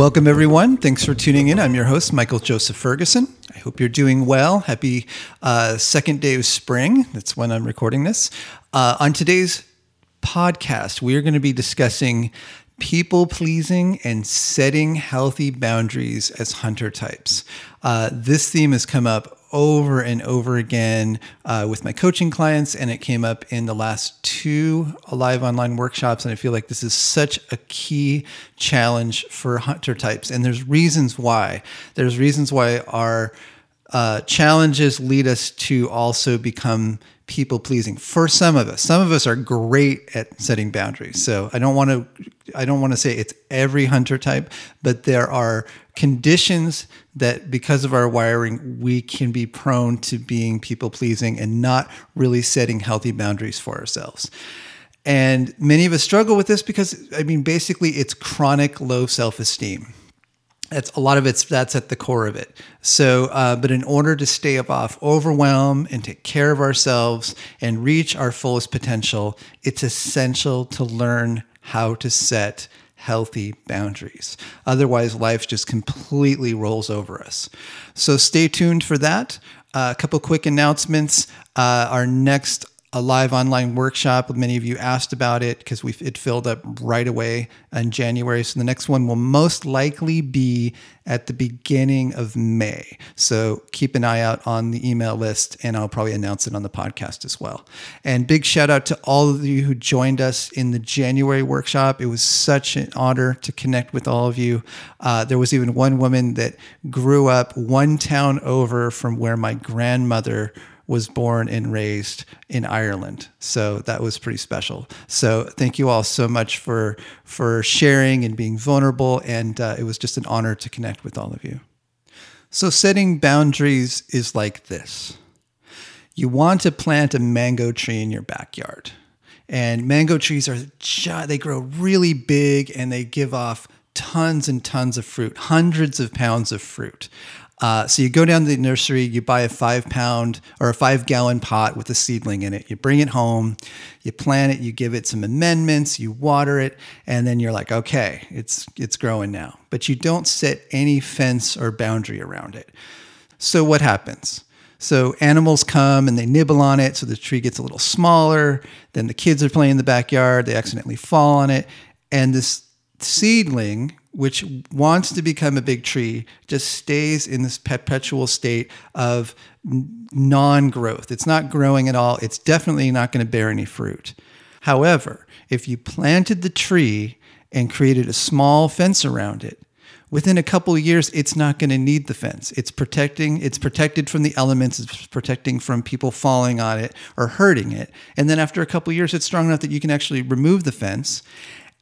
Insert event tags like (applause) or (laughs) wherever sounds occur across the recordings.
Welcome, everyone. Thanks for tuning in. I'm your host, Michael Joseph Ferguson. I hope you're doing well. Happy uh, second day of spring. That's when I'm recording this. Uh, on today's podcast, we are going to be discussing people pleasing and setting healthy boundaries as hunter types. Uh, this theme has come up over and over again uh, with my coaching clients, and it came up in the last two live online workshops. And I feel like this is such a key challenge for hunter types. And there's reasons why. There's reasons why our uh, challenges lead us to also become people pleasing for some of us. Some of us are great at setting boundaries. So i don't want to i don't want to say it's every hunter type but there are conditions that because of our wiring we can be prone to being people pleasing and not really setting healthy boundaries for ourselves. And many of us struggle with this because i mean basically it's chronic low self-esteem that's a lot of it's that's at the core of it. So uh, but in order to stay off overwhelm and take care of ourselves and reach our fullest potential it's essential to learn how to set healthy boundaries. Otherwise life just completely rolls over us. So stay tuned for that. Uh, a couple quick announcements. Uh, our next a live online workshop. Many of you asked about it because we it filled up right away in January. So the next one will most likely be at the beginning of May. So keep an eye out on the email list, and I'll probably announce it on the podcast as well. And big shout out to all of you who joined us in the January workshop. It was such an honor to connect with all of you. Uh, there was even one woman that grew up one town over from where my grandmother was born and raised in Ireland. So that was pretty special. So thank you all so much for for sharing and being vulnerable. And uh, it was just an honor to connect with all of you. So setting boundaries is like this. You want to plant a mango tree in your backyard. And mango trees are they grow really big and they give off tons and tons of fruit, hundreds of pounds of fruit. Uh, so you go down to the nursery, you buy a five pound or a five gallon pot with a seedling in it. You bring it home, you plant it, you give it some amendments, you water it, and then you're like, okay, it's it's growing now. But you don't set any fence or boundary around it. So what happens? So animals come and they nibble on it, so the tree gets a little smaller. Then the kids are playing in the backyard, they accidentally fall on it, and this seedling which wants to become a big tree just stays in this perpetual state of non growth. It's not growing at all. It's definitely not going to bear any fruit. However, if you planted the tree and created a small fence around it, within a couple of years it's not going to need the fence it's protecting it's protected from the elements it's protecting from people falling on it or hurting it and then after a couple years it's strong enough that you can actually remove the fence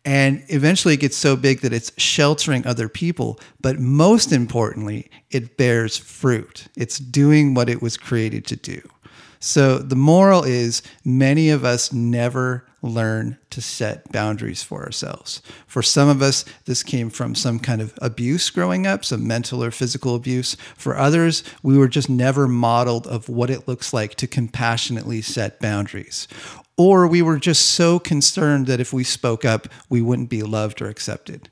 and eventually it gets so big that it's sheltering other people. But most importantly, it bears fruit. It's doing what it was created to do. So the moral is many of us never learn to set boundaries for ourselves. For some of us, this came from some kind of abuse growing up, some mental or physical abuse. For others, we were just never modeled of what it looks like to compassionately set boundaries. Or we were just so concerned that if we spoke up, we wouldn't be loved or accepted.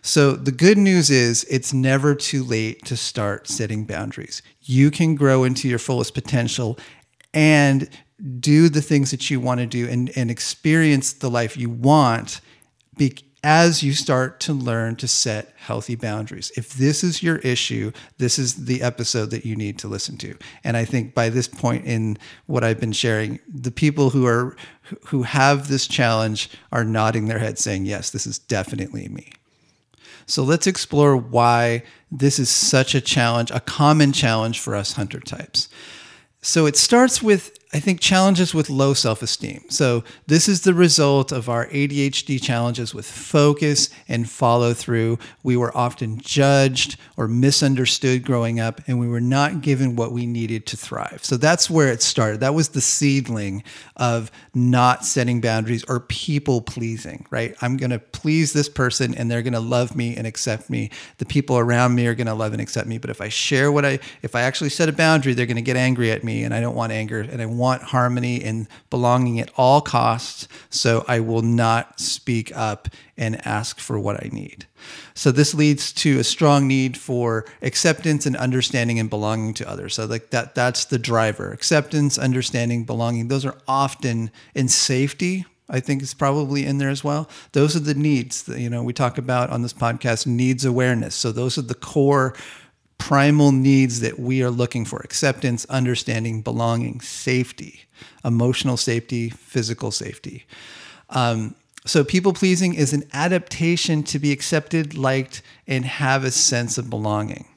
So the good news is it's never too late to start setting boundaries. You can grow into your fullest potential and do the things that you want to do and, and experience the life you want be, as you start to learn to set healthy boundaries. If this is your issue, this is the episode that you need to listen to. And I think by this point in what I've been sharing, the people who are who have this challenge are nodding their head saying, "Yes, this is definitely me." So let's explore why this is such a challenge, a common challenge for us hunter types. So it starts with I think challenges with low self esteem. So, this is the result of our ADHD challenges with focus and follow through. We were often judged or misunderstood growing up, and we were not given what we needed to thrive. So, that's where it started. That was the seedling of not setting boundaries or people pleasing, right? I'm going to please this person and they're going to love me and accept me. The people around me are going to love and accept me. But if I share what I, if I actually set a boundary, they're going to get angry at me, and I don't want anger and I want harmony and belonging at all costs, so I will not speak up and ask for what I need. So this leads to a strong need for acceptance and understanding and belonging to others. So like that that's the driver. Acceptance, understanding, belonging. Those are often in safety I think is probably in there as well. Those are the needs that, you know, we talk about on this podcast needs awareness. So those are the core primal needs that we are looking for acceptance, understanding, belonging, safety, emotional safety, physical safety. Um, so, people pleasing is an adaptation to be accepted, liked, and have a sense of belonging.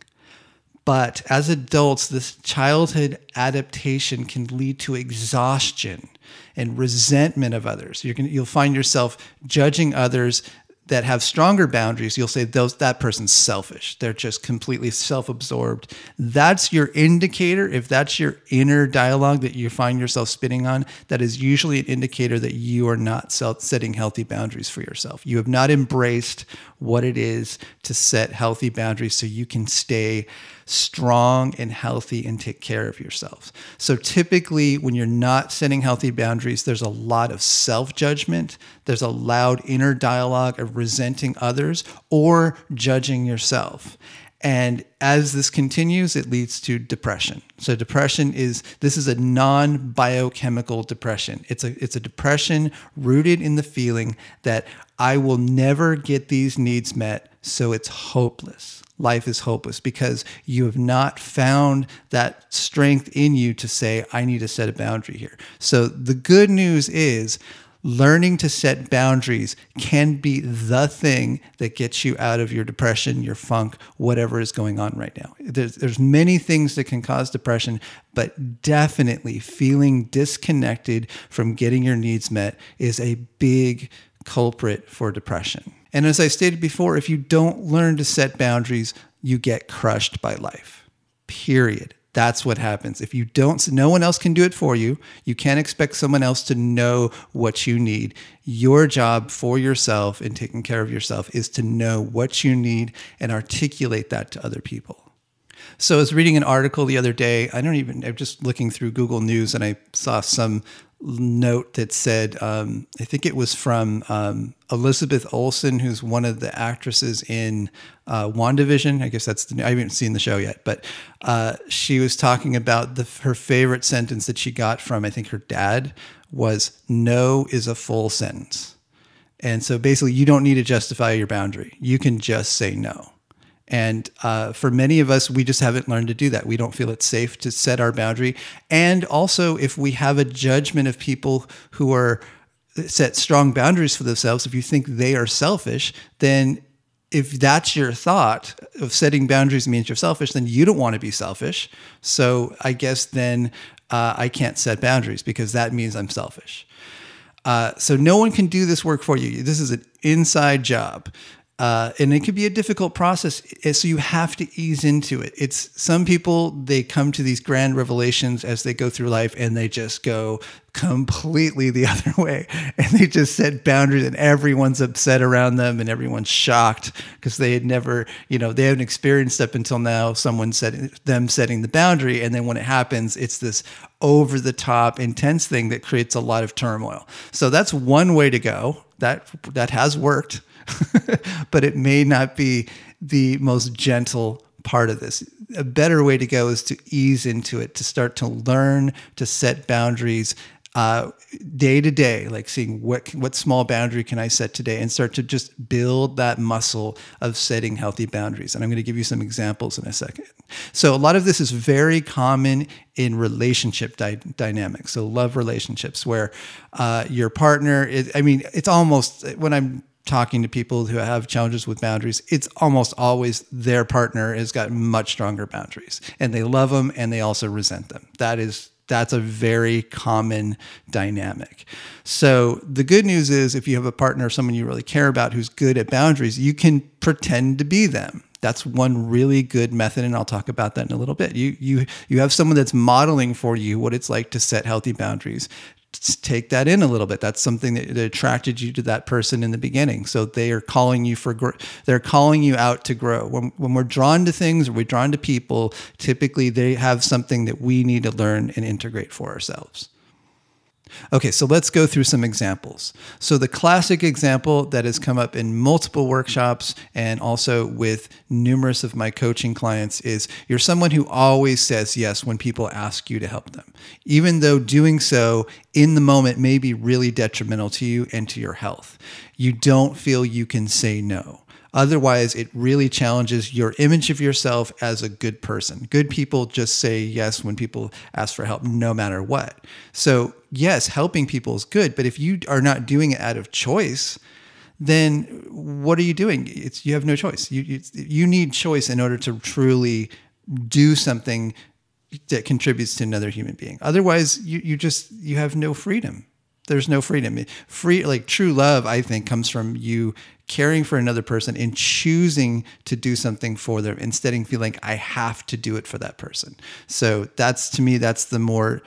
But as adults, this childhood adaptation can lead to exhaustion and resentment of others. Gonna, you'll find yourself judging others that have stronger boundaries, you'll say those that person's selfish. They're just completely self-absorbed. That's your indicator. If that's your inner dialogue that you find yourself spinning on, that is usually an indicator that you are not setting healthy boundaries for yourself. You have not embraced what it is to set healthy boundaries so you can stay strong and healthy and take care of yourselves. So typically, when you're not setting healthy boundaries, there's a lot of self judgment, there's a loud inner dialogue of resenting others or judging yourself. And as this continues, it leads to depression. So depression is this is a non-biochemical depression. It's a it's a depression rooted in the feeling that I will never get these needs met, so it's hopeless life is hopeless because you have not found that strength in you to say, I need to set a boundary here. So the good news is learning to set boundaries can be the thing that gets you out of your depression, your funk, whatever is going on right now. There's, there's many things that can cause depression, but definitely feeling disconnected from getting your needs met is a big culprit for depression. And as I stated before, if you don't learn to set boundaries, you get crushed by life. Period. That's what happens. If you don't, no one else can do it for you. You can't expect someone else to know what you need. Your job for yourself and taking care of yourself is to know what you need and articulate that to other people. So I was reading an article the other day. I don't even, I'm just looking through Google News and I saw some note that said, um, I think it was from um, Elizabeth Olsen, who's one of the actresses in uh, WandaVision. I guess that's the, I haven't seen the show yet, but uh, she was talking about the, her favorite sentence that she got from, I think, her dad was, No is a full sentence. And so basically, you don't need to justify your boundary. You can just say no. And uh, for many of us, we just haven't learned to do that. We don't feel it's safe to set our boundary. And also, if we have a judgment of people who are set strong boundaries for themselves, if you think they are selfish, then if that's your thought of setting boundaries means you're selfish, then you don't want to be selfish. So I guess then uh, I can't set boundaries because that means I'm selfish. Uh, so no one can do this work for you. This is an inside job. Uh, and it can be a difficult process. eh, So you have to ease into it. It's some people, they come to these grand revelations as they go through life and they just go completely the (laughs) other way. And they just set boundaries and everyone's upset around them and everyone's shocked because they had never, you know, they haven't experienced up until now someone setting them setting the boundary. And then when it happens, it's this over the top intense thing that creates a lot of turmoil. So that's one way to go. That that has worked. (laughs) but it may not be the most gentle part of this. A better way to go is to ease into it, to start to learn to set boundaries uh, day to day, like seeing what what small boundary can I set today, and start to just build that muscle of setting healthy boundaries. And I'm going to give you some examples in a second. So a lot of this is very common in relationship dy- dynamics, so love relationships, where uh, your partner. Is, I mean, it's almost when I'm talking to people who have challenges with boundaries, it's almost always their partner has got much stronger boundaries and they love them and they also resent them. That is that's a very common dynamic. So the good news is if you have a partner, someone you really care about who's good at boundaries, you can pretend to be them. That's one really good method, and I'll talk about that in a little bit. You you you have someone that's modeling for you what it's like to set healthy boundaries take that in a little bit. That's something that, that, attracted you to that person in the beginning. So they are calling you for they're calling you out to grow. When when we're drawn to things or we're drawn to people, typically they have something that we need to learn and integrate for ourselves. Okay, so let's go through some examples. So, the classic example that has come up in multiple workshops and also with numerous of my coaching clients is you're someone who always says yes when people ask you to help them, even though doing so in the moment may be really detrimental to you and to your health. You don't feel you can say no. Otherwise, it really challenges your image of yourself as a good person. Good people just say yes when people ask for help, no matter what. So, yes, helping people is good, but if you are not doing it out of choice, then what are you doing? It's you have no choice. You you, you need choice in order to truly do something that contributes to another human being. Otherwise, you you just you have no freedom. There's no freedom. Free like true love, I think, comes from you caring for another person and choosing to do something for them instead of feeling I have to do it for that person. So that's to me, that's the more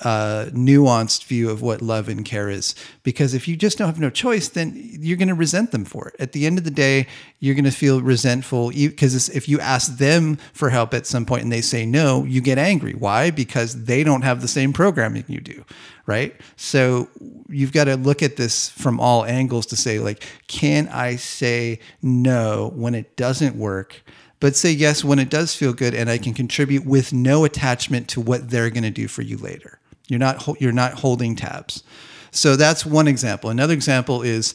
uh, nuanced view of what love and care is. Because if you just don't have no choice, then you're going to resent them for it. At the end of the day, you're going to feel resentful because if you ask them for help at some point and they say no, you get angry. Why? Because they don't have the same programming you do, right? So you've got to look at this from all angles to say, like, can I say no when it doesn't work? but say yes when it does feel good and I can contribute with no attachment to what they're going to do for you later. You're not you're not holding tabs. So that's one example. Another example is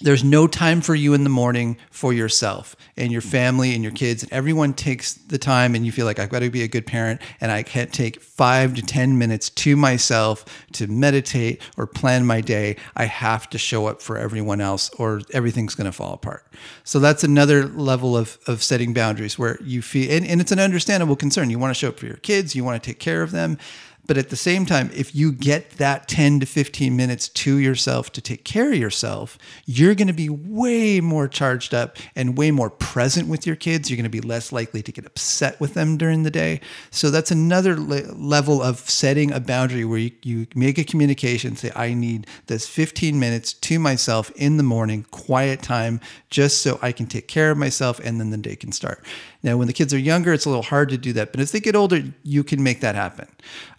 there's no time for you in the morning for yourself and your family and your kids. And everyone takes the time and you feel like i've got to be a good parent and i can't take five to ten minutes to myself to meditate or plan my day. I have to show up for everyone else or everything's going to fall apart. So that's another level of, of setting boundaries where you feel and, and it's an understandable concern. You want to show up for your kids you want to take care of them but at the same time, if you get that 10 to 15 minutes to yourself to take care of yourself, you're going to be way more charged up and way more present with your kids. You're going to be less likely to get upset with them during the day. So that's another le- level of setting a boundary where you, you make a communication, say, I need this 15 minutes to myself in the morning, quiet time, just so I can take care of myself and then the day can start. Now, when the kids are younger, it's a little hard to do that, but as they get older, you can make that happen.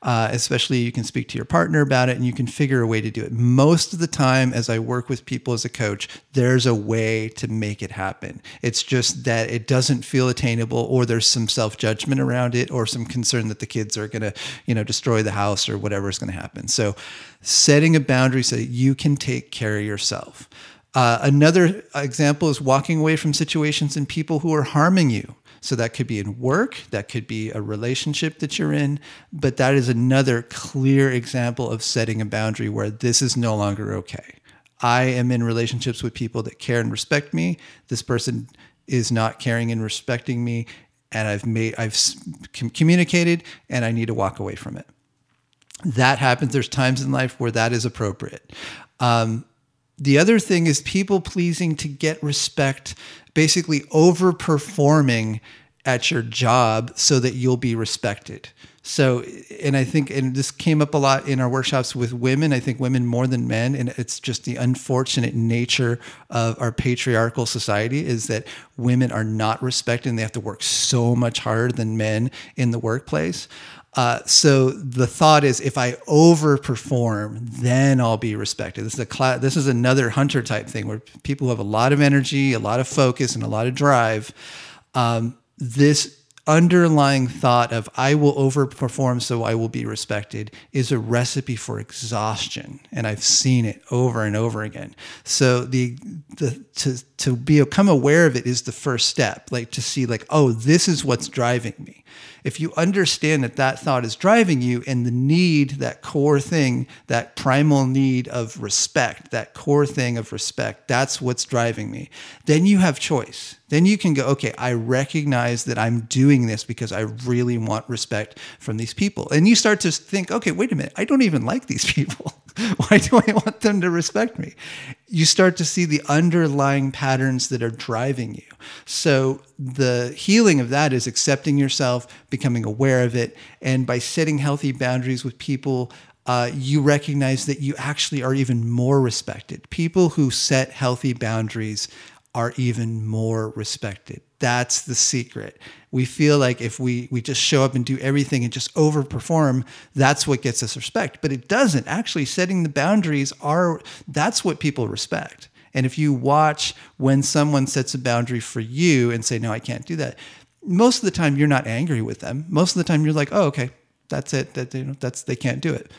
Uh, especially, you can speak to your partner about it and you can figure a way to do it. Most of the time, as I work with people as a coach, there's a way to make it happen. It's just that it doesn't feel attainable, or there's some self judgment around it, or some concern that the kids are going to, you know, destroy the house or whatever is going to happen. So, setting a boundary so that you can take care of yourself. Uh, another example is walking away from situations and people who are harming you. So that could be in work, that could be a relationship that you're in, but that is another clear example of setting a boundary where this is no longer okay. I am in relationships with people that care and respect me. This person is not caring and respecting me, and I've made I've communicated, and I need to walk away from it. That happens. There's times in life where that is appropriate. Um, The other thing is people pleasing to get respect, basically overperforming at your job so that you'll be respected. So, and I think, and this came up a lot in our workshops with women. I think women more than men, and it's just the unfortunate nature of our patriarchal society is that women are not respected and they have to work so much harder than men in the workplace. Uh, so the thought is, if I overperform, then I'll be respected. This is a cl- this is another hunter type thing where people who have a lot of energy, a lot of focus, and a lot of drive. Um, this underlying thought of I will overperform so I will be respected is a recipe for exhaustion and I've seen it over and over again. So the the to to become aware of it is the first step like to see like oh this is what's driving me if you understand that that thought is driving you and the need, that core thing, that primal need of respect, that core thing of respect, that's what's driving me, then you have choice. Then you can go, okay, I recognize that I'm doing this because I really want respect from these people. And you start to think, okay, wait a minute, I don't even like these (laughs) people. (laughs) Why do I want them to respect me? You start to see the underlying patterns that are driving you. So, the healing of that is accepting yourself, becoming aware of it, and by setting healthy boundaries with people. Uh, you recognize that you actually are even more respected. People who set healthy boundaries are even more respected. That's the secret. We feel like if we we just show up and do everything and just overperform, that's what gets us respect. But it doesn't. Actually, setting the boundaries are that's what people respect. And if you watch when someone sets a boundary for you and say, "No, I can't do that," most of the time you're not angry with them. Most of the time you're like, "Oh, okay, that's it. That you know, that's they can't do it."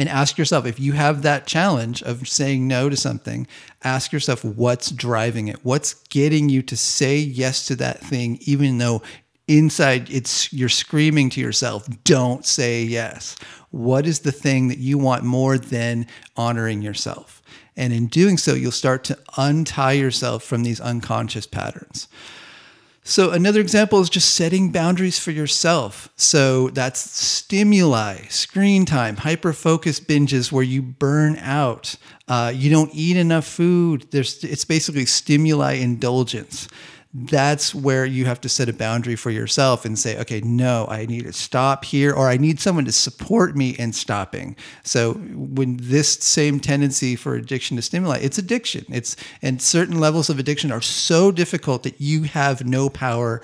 And ask yourself if you have that challenge of saying no to something ask yourself what's driving it. What's getting you to say yes to that thing even though inside it's you're screaming to yourself don't say yes. What is the thing that you want more than honoring yourself? And in doing so you'll start to untie yourself from these unconscious patterns so, another example is just setting boundaries for yourself. So, that's stimuli, screen time, hyper focus binges where you burn out. Uh, you don't eat enough food. There's, it's basically stimuli indulgence that's where you have to set a boundary for yourself and say, okay, no, I need to stop here, or I need someone to support me in stopping. So when this same tendency for addiction to stimuli, it's addiction. It's and certain levels of addiction are so difficult that you have no power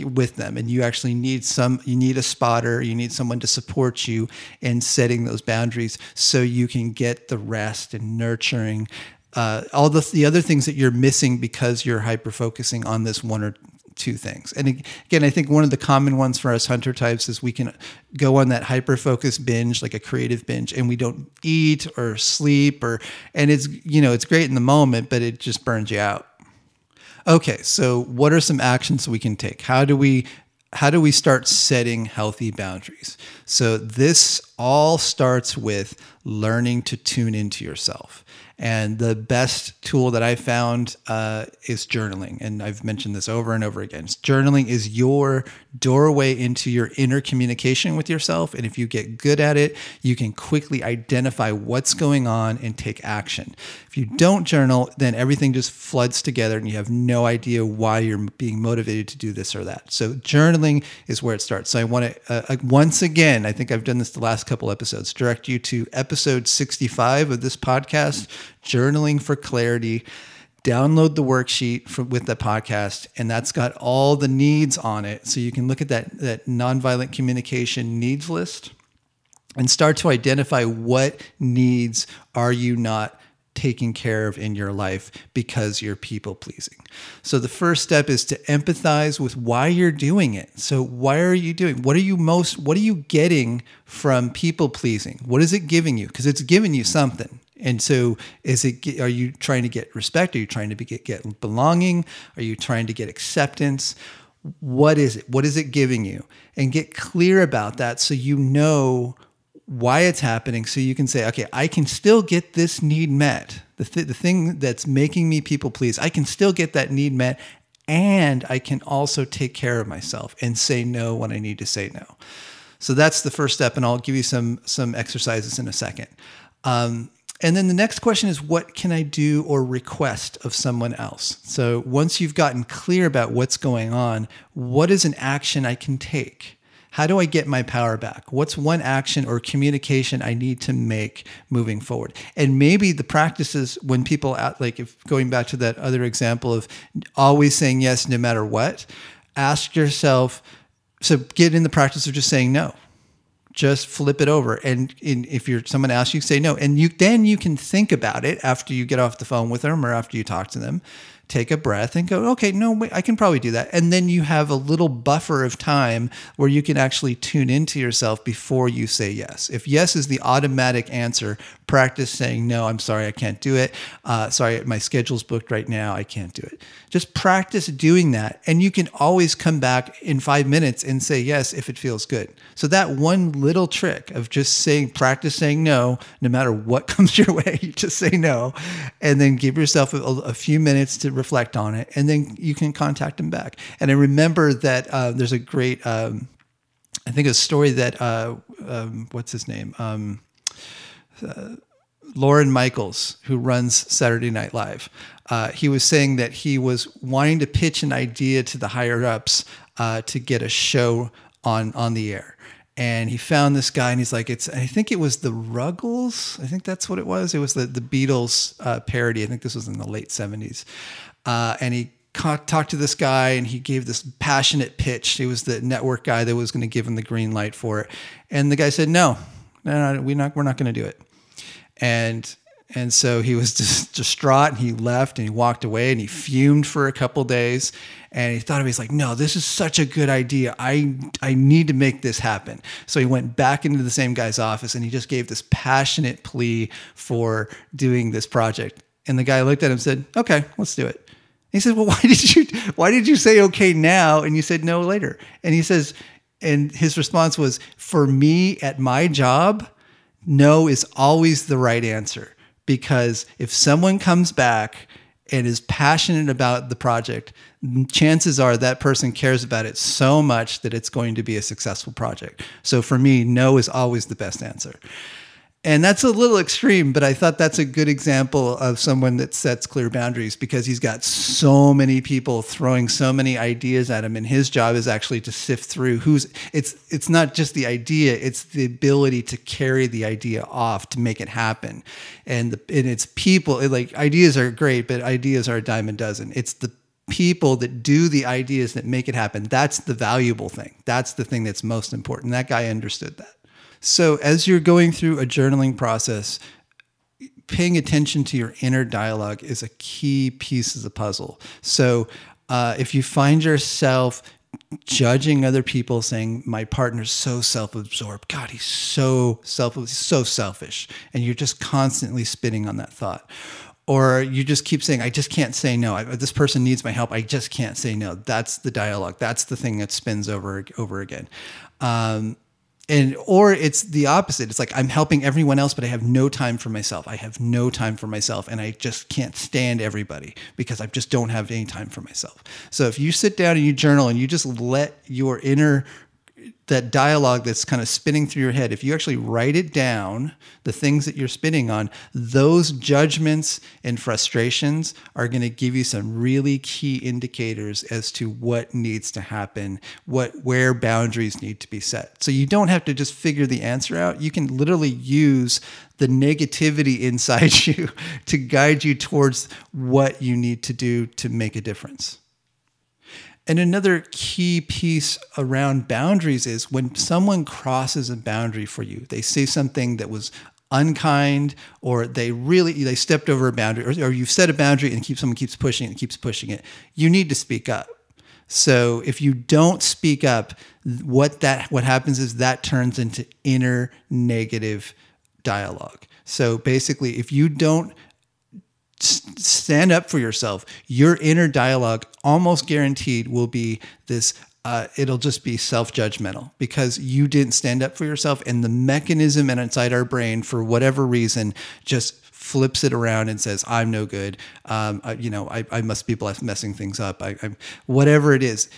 with them and you actually need some you need a spotter you need someone to support you in setting those boundaries so you can get the rest and nurturing uh, all the, the other things that you're missing because you're hyper focusing on this one or two things. And again, I think one of the common ones for us hunter types is we can go on that hyper focus binge, like a creative binge, and we don't eat or sleep or, and it's, you know, it's great in the moment, but it just burns you out. Okay, so what are some actions we can take? How do we how do we start setting healthy boundaries? So this all starts with learning to tune into yourself. And the best tool that I found uh, is journaling. And I've mentioned this over and over again. Journaling is your doorway into your inner communication with yourself. And if you get good at it, you can quickly identify what's going on and take action. If you don't journal, then everything just floods together and you have no idea why you're being motivated to do this or that. So, journaling is where it starts. So, I want to, uh, uh, once again, I think I've done this the last couple episodes, direct you to episode 65 of this podcast Journaling for Clarity. Download the worksheet for, with the podcast, and that's got all the needs on it. So you can look at that, that nonviolent communication needs list and start to identify what needs are you not taking care of in your life because you're people pleasing. So the first step is to empathize with why you're doing it. So why are you doing? What are you most what are you getting from people pleasing? What is it giving you? Because it's giving you something. And so, is it? Are you trying to get respect? Are you trying to be, get, get belonging? Are you trying to get acceptance? What is it? What is it giving you? And get clear about that so you know why it's happening. So you can say, okay, I can still get this need met. The, th- the thing that's making me people please, I can still get that need met. And I can also take care of myself and say no when I need to say no. So that's the first step. And I'll give you some, some exercises in a second. Um, and then the next question is what can I do or request of someone else? So once you've gotten clear about what's going on, what is an action I can take? How do I get my power back? What's one action or communication I need to make moving forward? And maybe the practices when people at like if going back to that other example of always saying yes no matter what, ask yourself so get in the practice of just saying no just flip it over. And if you're someone asks you say no. And you then you can think about it after you get off the phone with them or after you talk to them take a breath and go, okay, no, wait, I can probably do that. And then you have a little buffer of time where you can actually tune into yourself before you say yes. If yes is the automatic answer, practice saying, no, I'm sorry, I can't do it. Uh, sorry, my schedule's booked right now. I can't do it. Just practice doing that. And you can always come back in five minutes and say yes if it feels good. So that one little trick of just saying, practice saying no, no matter what (laughs) comes your way, you just say no. And then give yourself a, a few minutes to reflect on it, and then you can contact them back. And I remember that uh, there's a great, um, I think, a story that uh, um, what's his name, um, uh, Lorne Michaels, who runs Saturday Night Live. Uh, he was saying that he was wanting to pitch an idea to the higher ups uh, to get a show on on the air and he found this guy and he's like it's i think it was the Rutles. I think that's what it was. It was the, the beatles uh, parody. I think this was in the late 70s uh, and he talked to this guy and he gave this passionate pitch. He was the network guy that was going to give him the green light for it. And the guy said no no, no we're not we're not going to do it. And and so he was (laughs) just distraught and he left and he walked away and he fumed for a couple days and he thought of it. He's like, no, this is such a good idea. I I need to make this happen. So he went back into the same guy's office and he just gave this passionate plea for doing this project. And the guy looked at him and said, okay, let's do it. he said, well, (laughs) why did you why did you say okay now and you said no later? And he says, and his response was, for me at my job, no is always the right answer because if someone comes back and is passionate about the project, chances are that person cares about it so much that it's going to be a successful project. So for me, no is always the best answer. And that's a little extreme, but I thought that's a good example of someone that sets clear boundaries because he's got so many people throwing so many ideas at him and his job is actually to sift through who's it's it's not just the idea, it's the ability to carry the idea off to make it happen. And the, and it's people like ideas are great, but ideas are a dime a dozen. It's the people that do the ideas that make it happen. That's the valuable thing. That's the thing that's most important. That guy understood that. So, as you're going through a journaling process, paying attention to your inner dialogue is a key piece of the puzzle. So, uh, if you find yourself judging other people, saying, "My partner's so self-absorbed. God, he's so self, so selfish," and you're just constantly spinning on that thought, or you just keep saying, "I just can't say no. I, this person needs my help. I just can't say no." That's the dialogue. That's the thing that spins over over again. Um, and or it's the opposite. It's like i'm helping everyone else but i have no time for myself. I have no time for myself and i just can't stand everybody because i just don't have any time for myself. So if you sit down and you journal and you just let your inner that dialogue that's kind of spinning through your head, if you actually write it down, the things that you're spinning on, those judgments and frustrations are going to give you some really key indicators as to what needs to happen, what where boundaries need to be set. So you don't have to just figure the answer out. You can literally use the negativity (laughs) inside you to guide you towards what you need to do to make a difference. And another key piece around boundaries is when someone crosses a boundary for you, they say something that was unkind or they really they stepped over a boundary or, or you've set a boundary and keep someone keeps pushing it keeps pushing it you need to speak up. So if you don't speak up what that what happens is that turns into inner negative dialogue. So basically if you don't stand up for yourself. Your inner dialogue, almost guaranteed, will be this. Uh, it'll just be self-judgmental because you didn't stand up for yourself, and the mechanism inside our brain, for whatever reason, just flips it around and says, "I'm no good. Um, I, you know, I, I must be messing things up. I, whatever it is."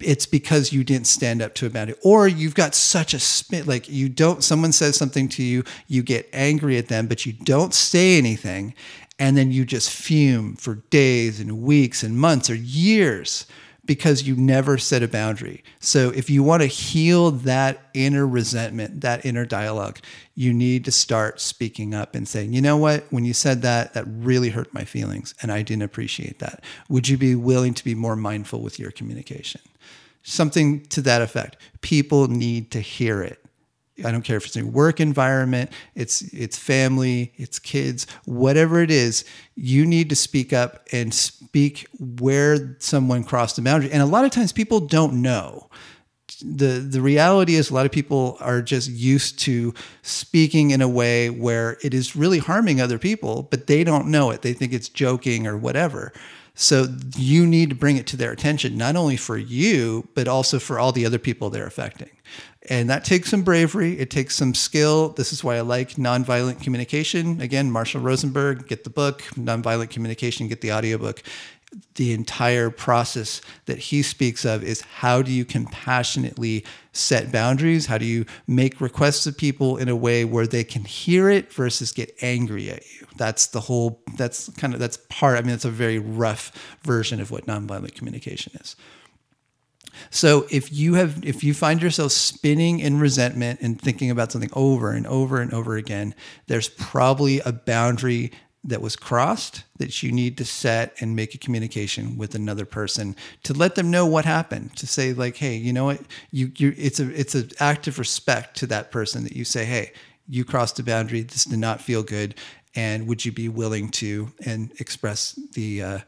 it's because you didn't stand up to a boundary or you've got such a spit like you don't someone says something to you you get angry at them but you don't say anything and then you just fume for days and weeks and months or years because you never set a boundary. So if you want to heal that inner resentment, that inner dialogue, you need to start speaking up and saying, "You know what? When you said that, that really hurt my feelings and I didn't appreciate that. Would you be willing to be more mindful with your communication?" Something to that effect. People need to hear it. I don't care if it's a work environment, it's it's family, it's kids, whatever it is, you need to speak up and speak where someone crossed the boundary. And a lot of times people don't know. The the reality is a lot of people are just used to speaking in a way where it is really harming other people, but they don't know it. They think it's joking or whatever. So you need to bring it to their attention, not only for you, but also for all the other people they're affecting. And that takes some bravery. It takes some skill. This is why I like nonviolent communication. Again, Marshall Rosenberg, get the book, Nonviolent Communication, get the audiobook. The entire process that he speaks of is how do you compassionately set boundaries? How do you make requests of people in a way where they can hear it versus get angry at you? That's the whole, that's kind of, that's part, I mean, that's a very rough version of what nonviolent communication is. So if you have if you find yourself spinning in resentment and thinking about something over and over and over again, there's probably a boundary that was crossed that you need to set and make a communication with another person to let them know what happened to say like hey you know what? You you it's a it's an act of respect to that person that you say hey you crossed a boundary. This did not feel good. And would you be willing to and express the uh,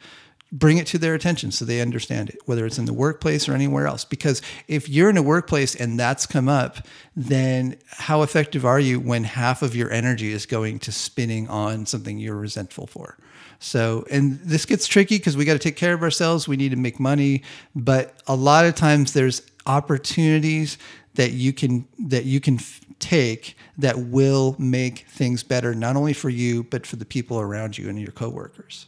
bring it to their attention so they understand it, whether it's in the workplace or anywhere else. Because if you're in a workplace and that's come up, then how effective are you when half of your energy is going to spinning on something you're resentful for? So, and this gets tricky because we got to take care of ourselves. We need to make money, but a lot of times there's opportunities that you can that you can f- take that will make things better not only for you but for the people around you and your coworkers.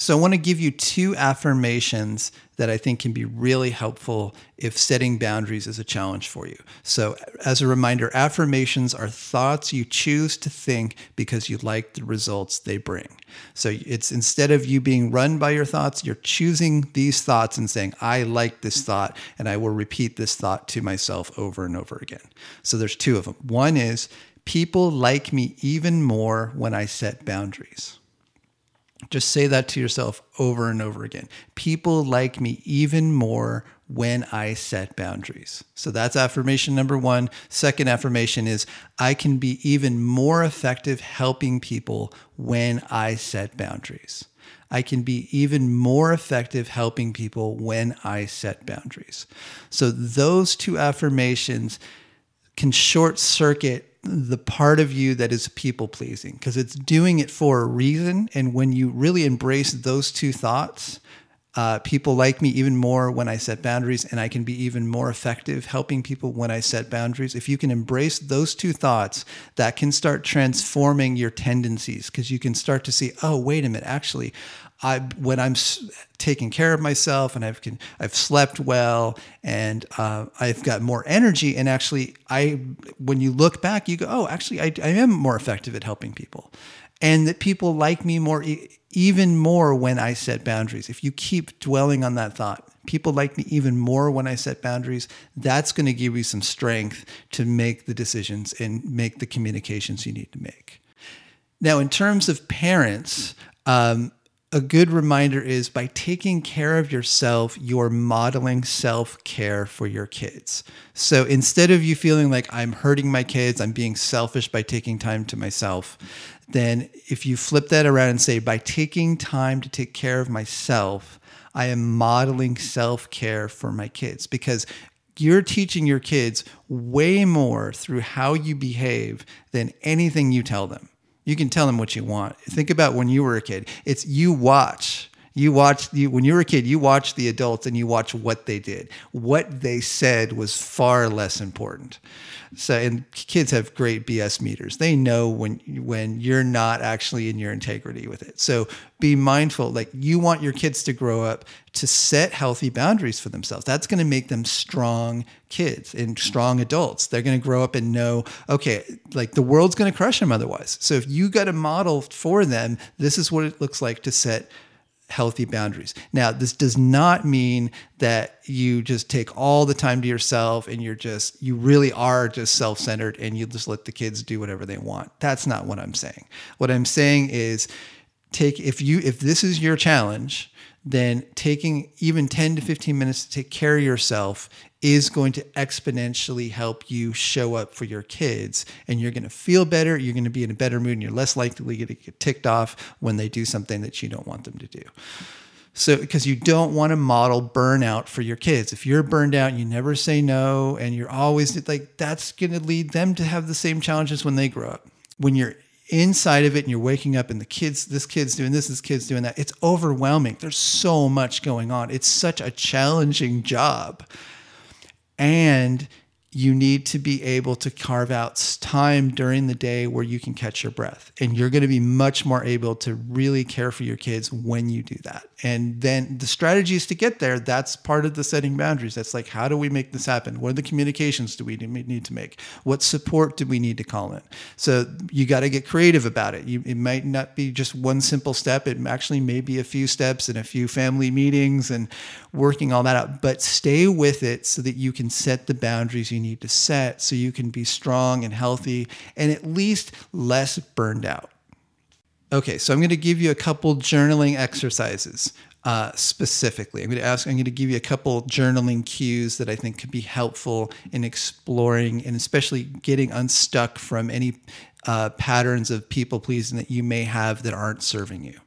So I want to give you two affirmations that I think can be really helpful if setting boundaries is a challenge for you. So, as a reminder, affirmations are thoughts you choose to think because you like the results they bring. So, it's instead of you being run by your thoughts, you're choosing these thoughts and saying, I like this thought, and I will repeat this thought to myself over and over again. So, there's two of them. One is, people like me even more when I set boundaries. Just say that to yourself over and over again. People like me even more when I set boundaries. So that's affirmation number one. Second affirmation is I can be even more effective helping people when I set boundaries. I can be even more effective helping people when I set boundaries. So those two affirmations can short circuit the part of you that is people pleasing because it's doing it for a reason. And when you really embrace those two thoughts, uh, people like me even more when I set boundaries, and I can be even more effective helping people when I set boundaries. If you can embrace those two thoughts, that can start transforming your tendencies because you can start to see, oh, wait a minute, actually, I when I'm taking care of myself and I've can, I've slept well and uh, I've got more energy and actually I when you look back you go oh actually I, I am more effective at helping people and that people like me more even more when I set boundaries. If you keep dwelling on that thought, people like me even more when I set boundaries, that's going to give you some strength to make the decisions and make the communications you need to make. Now, in terms of parents, um, a good reminder is by taking care of yourself, you're modeling self care for your kids. So instead of you feeling like I'm hurting my kids, I'm being selfish by taking time to myself, then if you flip that around and say, by taking time to take care of myself, I am modeling self care for my kids because you're teaching your kids way more through how you behave than anything you tell them. You can tell them what you want. Think about when you were a kid. It's you watch. You watch you when you were a kid, you watched the adults and you watch what they did. What they said was far less important. So and kids have great BS meters. They know when when you're not actually in your integrity with it. So be mindful like you want your kids to grow up to set healthy boundaries for themselves. That's going to make them strong kids and strong adults. They're going to grow up and know, okay, like the world's going to crush them otherwise. So if you got a model for them, this is what it looks like to set healthy boundaries. Now, this does not mean that you just take all the time to yourself and you're just, you really are just self centered and you just let the kids do whatever they want. That's not what I'm saying. What I'm saying is take, if you, if this is your challenge, then taking even 10 to 15 minutes to take care of yourself is going to exponentially help you show up for your kids. And you're going to feel better you're going to be in a better mood and you're less likely to get ticked off when they do something that you don't want them to do. So because you don't want to model burnout for your kids. If you're burned out you never say no and you're always like that's going to lead them to have the same challenges when they grow up. When you're inside of it and you're waking up and the kids this kid's doing this this kid's doing that it's overwhelming. There's so much going on. It's such a challenging job and you need to be able to carve out time during the day where you can catch your breath. And you're going to be much more able to really care for your kids when you do that. And then the strategies to get there, that's part of the setting boundaries. That's like, how do we make this happen? What are the communications do we need to make? What support do we need to call in? So you got to get creative about it. You, it might not be just one simple step. It actually may be a few steps and a few family meetings and working all that out. But stay with it so that you can set the boundaries you need to set so you can be strong and healthy and at least less burned out. Okay, so I'm going to give you a couple journaling exercises uh, specifically. I'm going to ask, I'm going to give you a couple journaling cues that I think could be helpful in exploring and especially getting unstuck from any uh, patterns of people pleasing that you may have that aren't serving you.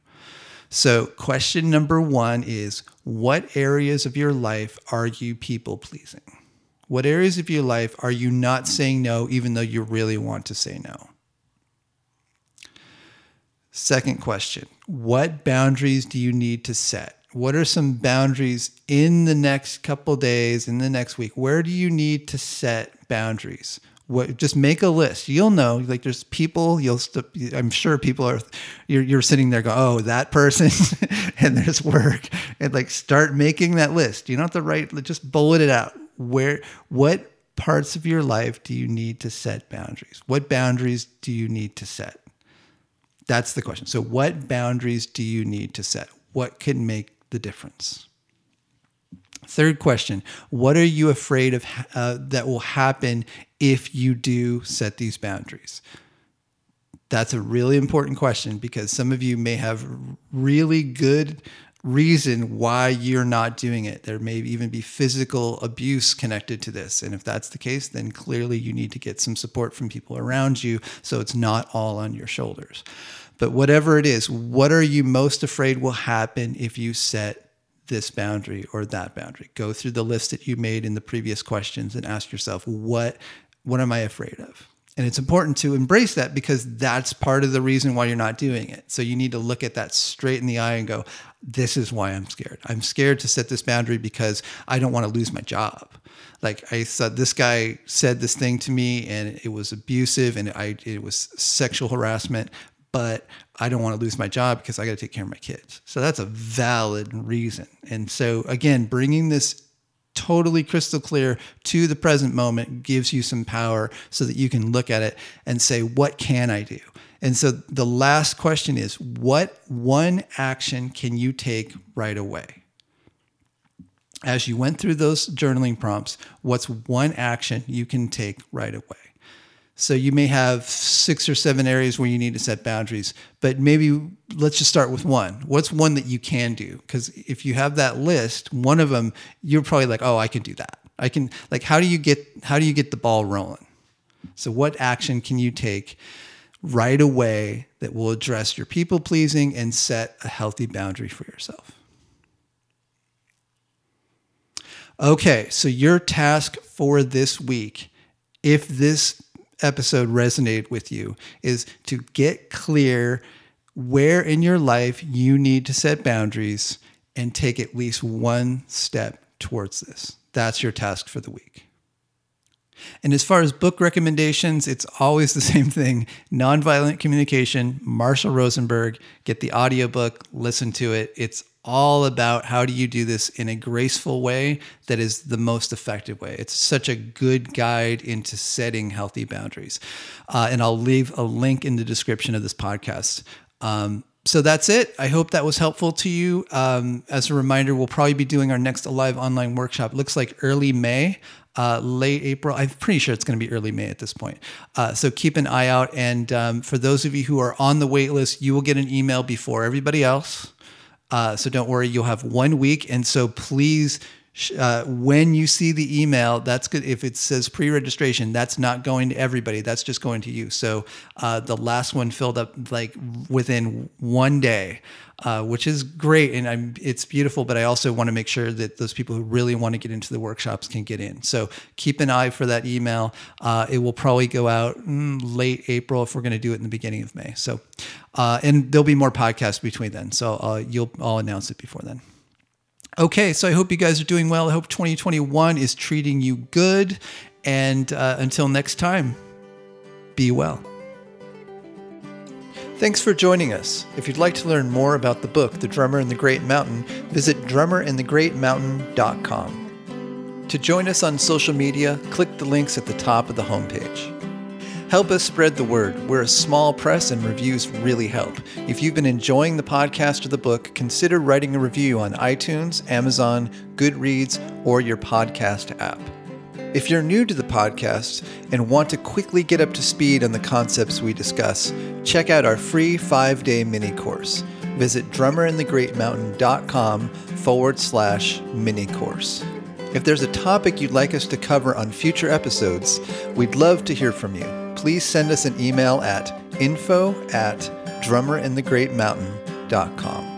So, question number one is What areas of your life are you people pleasing? What areas of your life are you not saying no, even though you really want to say no? Second question What boundaries do you need to set? What are some boundaries in the next couple days, in the next week? Where do you need to set boundaries? What, just make a list. You'll know. Like there's people. You'll. St- I'm sure people are. You're, you're sitting there go, oh, that person, (laughs) and there's work, and like start making that list. You don't have to write. Just bullet it out where what parts of your life do you need to set boundaries? What boundaries do you need to set? That's the question. So, what boundaries do you need to set? What can make the difference? Third question What are you afraid of uh, that will happen if you do set these boundaries? That's a really important question because some of you may have really good reason why you're not doing it. There may even be physical abuse connected to this. And if that's the case, then clearly you need to get some support from people around you so it's not all on your shoulders. But whatever it is, what are you most afraid will happen if you set this boundary or that boundary? Go through the list that you made in the previous questions and ask yourself, what what am I afraid of? And it's important to embrace that because that's part of the reason why you're not doing it. So you need to look at that straight in the eye and go, this is why I'm scared. I'm scared to set this boundary because I don't want to lose my job. Like I said, this guy said this thing to me and it was abusive and I, it was sexual harassment, but I don't want to lose my job because I got to take care of my kids. So that's a valid reason. And so again, bringing this totally crystal clear to the present moment gives you some power so that you can look at it and say, what can I do? And so the last question is, what one action can you take right away? As you went through those journaling prompts, what's one action you can take right away? So you may have six or seven areas where you need to set boundaries, but maybe let's just start with one. What's one that you can do? Because if you have that list, one of them, you're probably like, oh, I can do that. I can like how do you get how do you get the ball rolling? So what action can you take right away that will address your people pleasing and set a healthy boundary for yourself? Okay, so your task for this week, if this episode resonate with you is to get clear where in your life you need to set boundaries and take at least one step towards this. That's your task for the week. And as far as book recommendations, it's always the (laughs) same thing Nonviolent Communication, Marshall Rosenberg. Get the audiobook, listen to it. It's all about how do you do this in a graceful way that is the most effective way. It's such a good guide into setting healthy boundaries. Uh, and I'll leave a link in the description of this podcast. Um, so that's it. I hope that was helpful to you. Um, as a reminder, we'll probably be doing our next Alive online workshop. Looks like early May uh, late April. I'm pretty sure it's going to be early May at this point. Uh, so keep an eye out. And um, for those of you who are on the wait list, you will get an email before everybody else. Uh, so don't worry, you'll have one week. And so please uh, when you see the email, that's good. If it says pre-registration, that's not going to everybody. That's just going to you. So uh, the last one filled up like within one day, uh, which is great and I'm, it's beautiful. But I also want to make sure that those people who really want to get into the workshops can get in. So keep an eye for that email. Uh, it will probably go out mm, late April if we're going to do it in the beginning of May. So, uh, and there'll be more podcasts between then. So uh, you'll I'll announce it before then. Okay, so I hope you guys are doing well. I hope 2021 is treating you good. And uh, until next time, be well. Thanks for joining us. If you'd like to learn more about the book, The Drummer in the Great Mountain, visit drummerinthegreatmountain.com. To join us on social media, click the links at the top of the homepage. Help us spread the word. We're a small press and reviews really help. If you've been enjoying the podcast or the book, consider writing a review on iTunes, Amazon, Goodreads, or your podcast app. If you're new to the podcast and want to quickly get up to speed on the concepts we discuss, check out our free five day mini course. Visit drummerinthegreatmountain.com forward slash mini course. If there's a topic you'd like us to cover on future episodes, we'd love to hear from you please send us an email at info at drummerinthegreatmountain.com.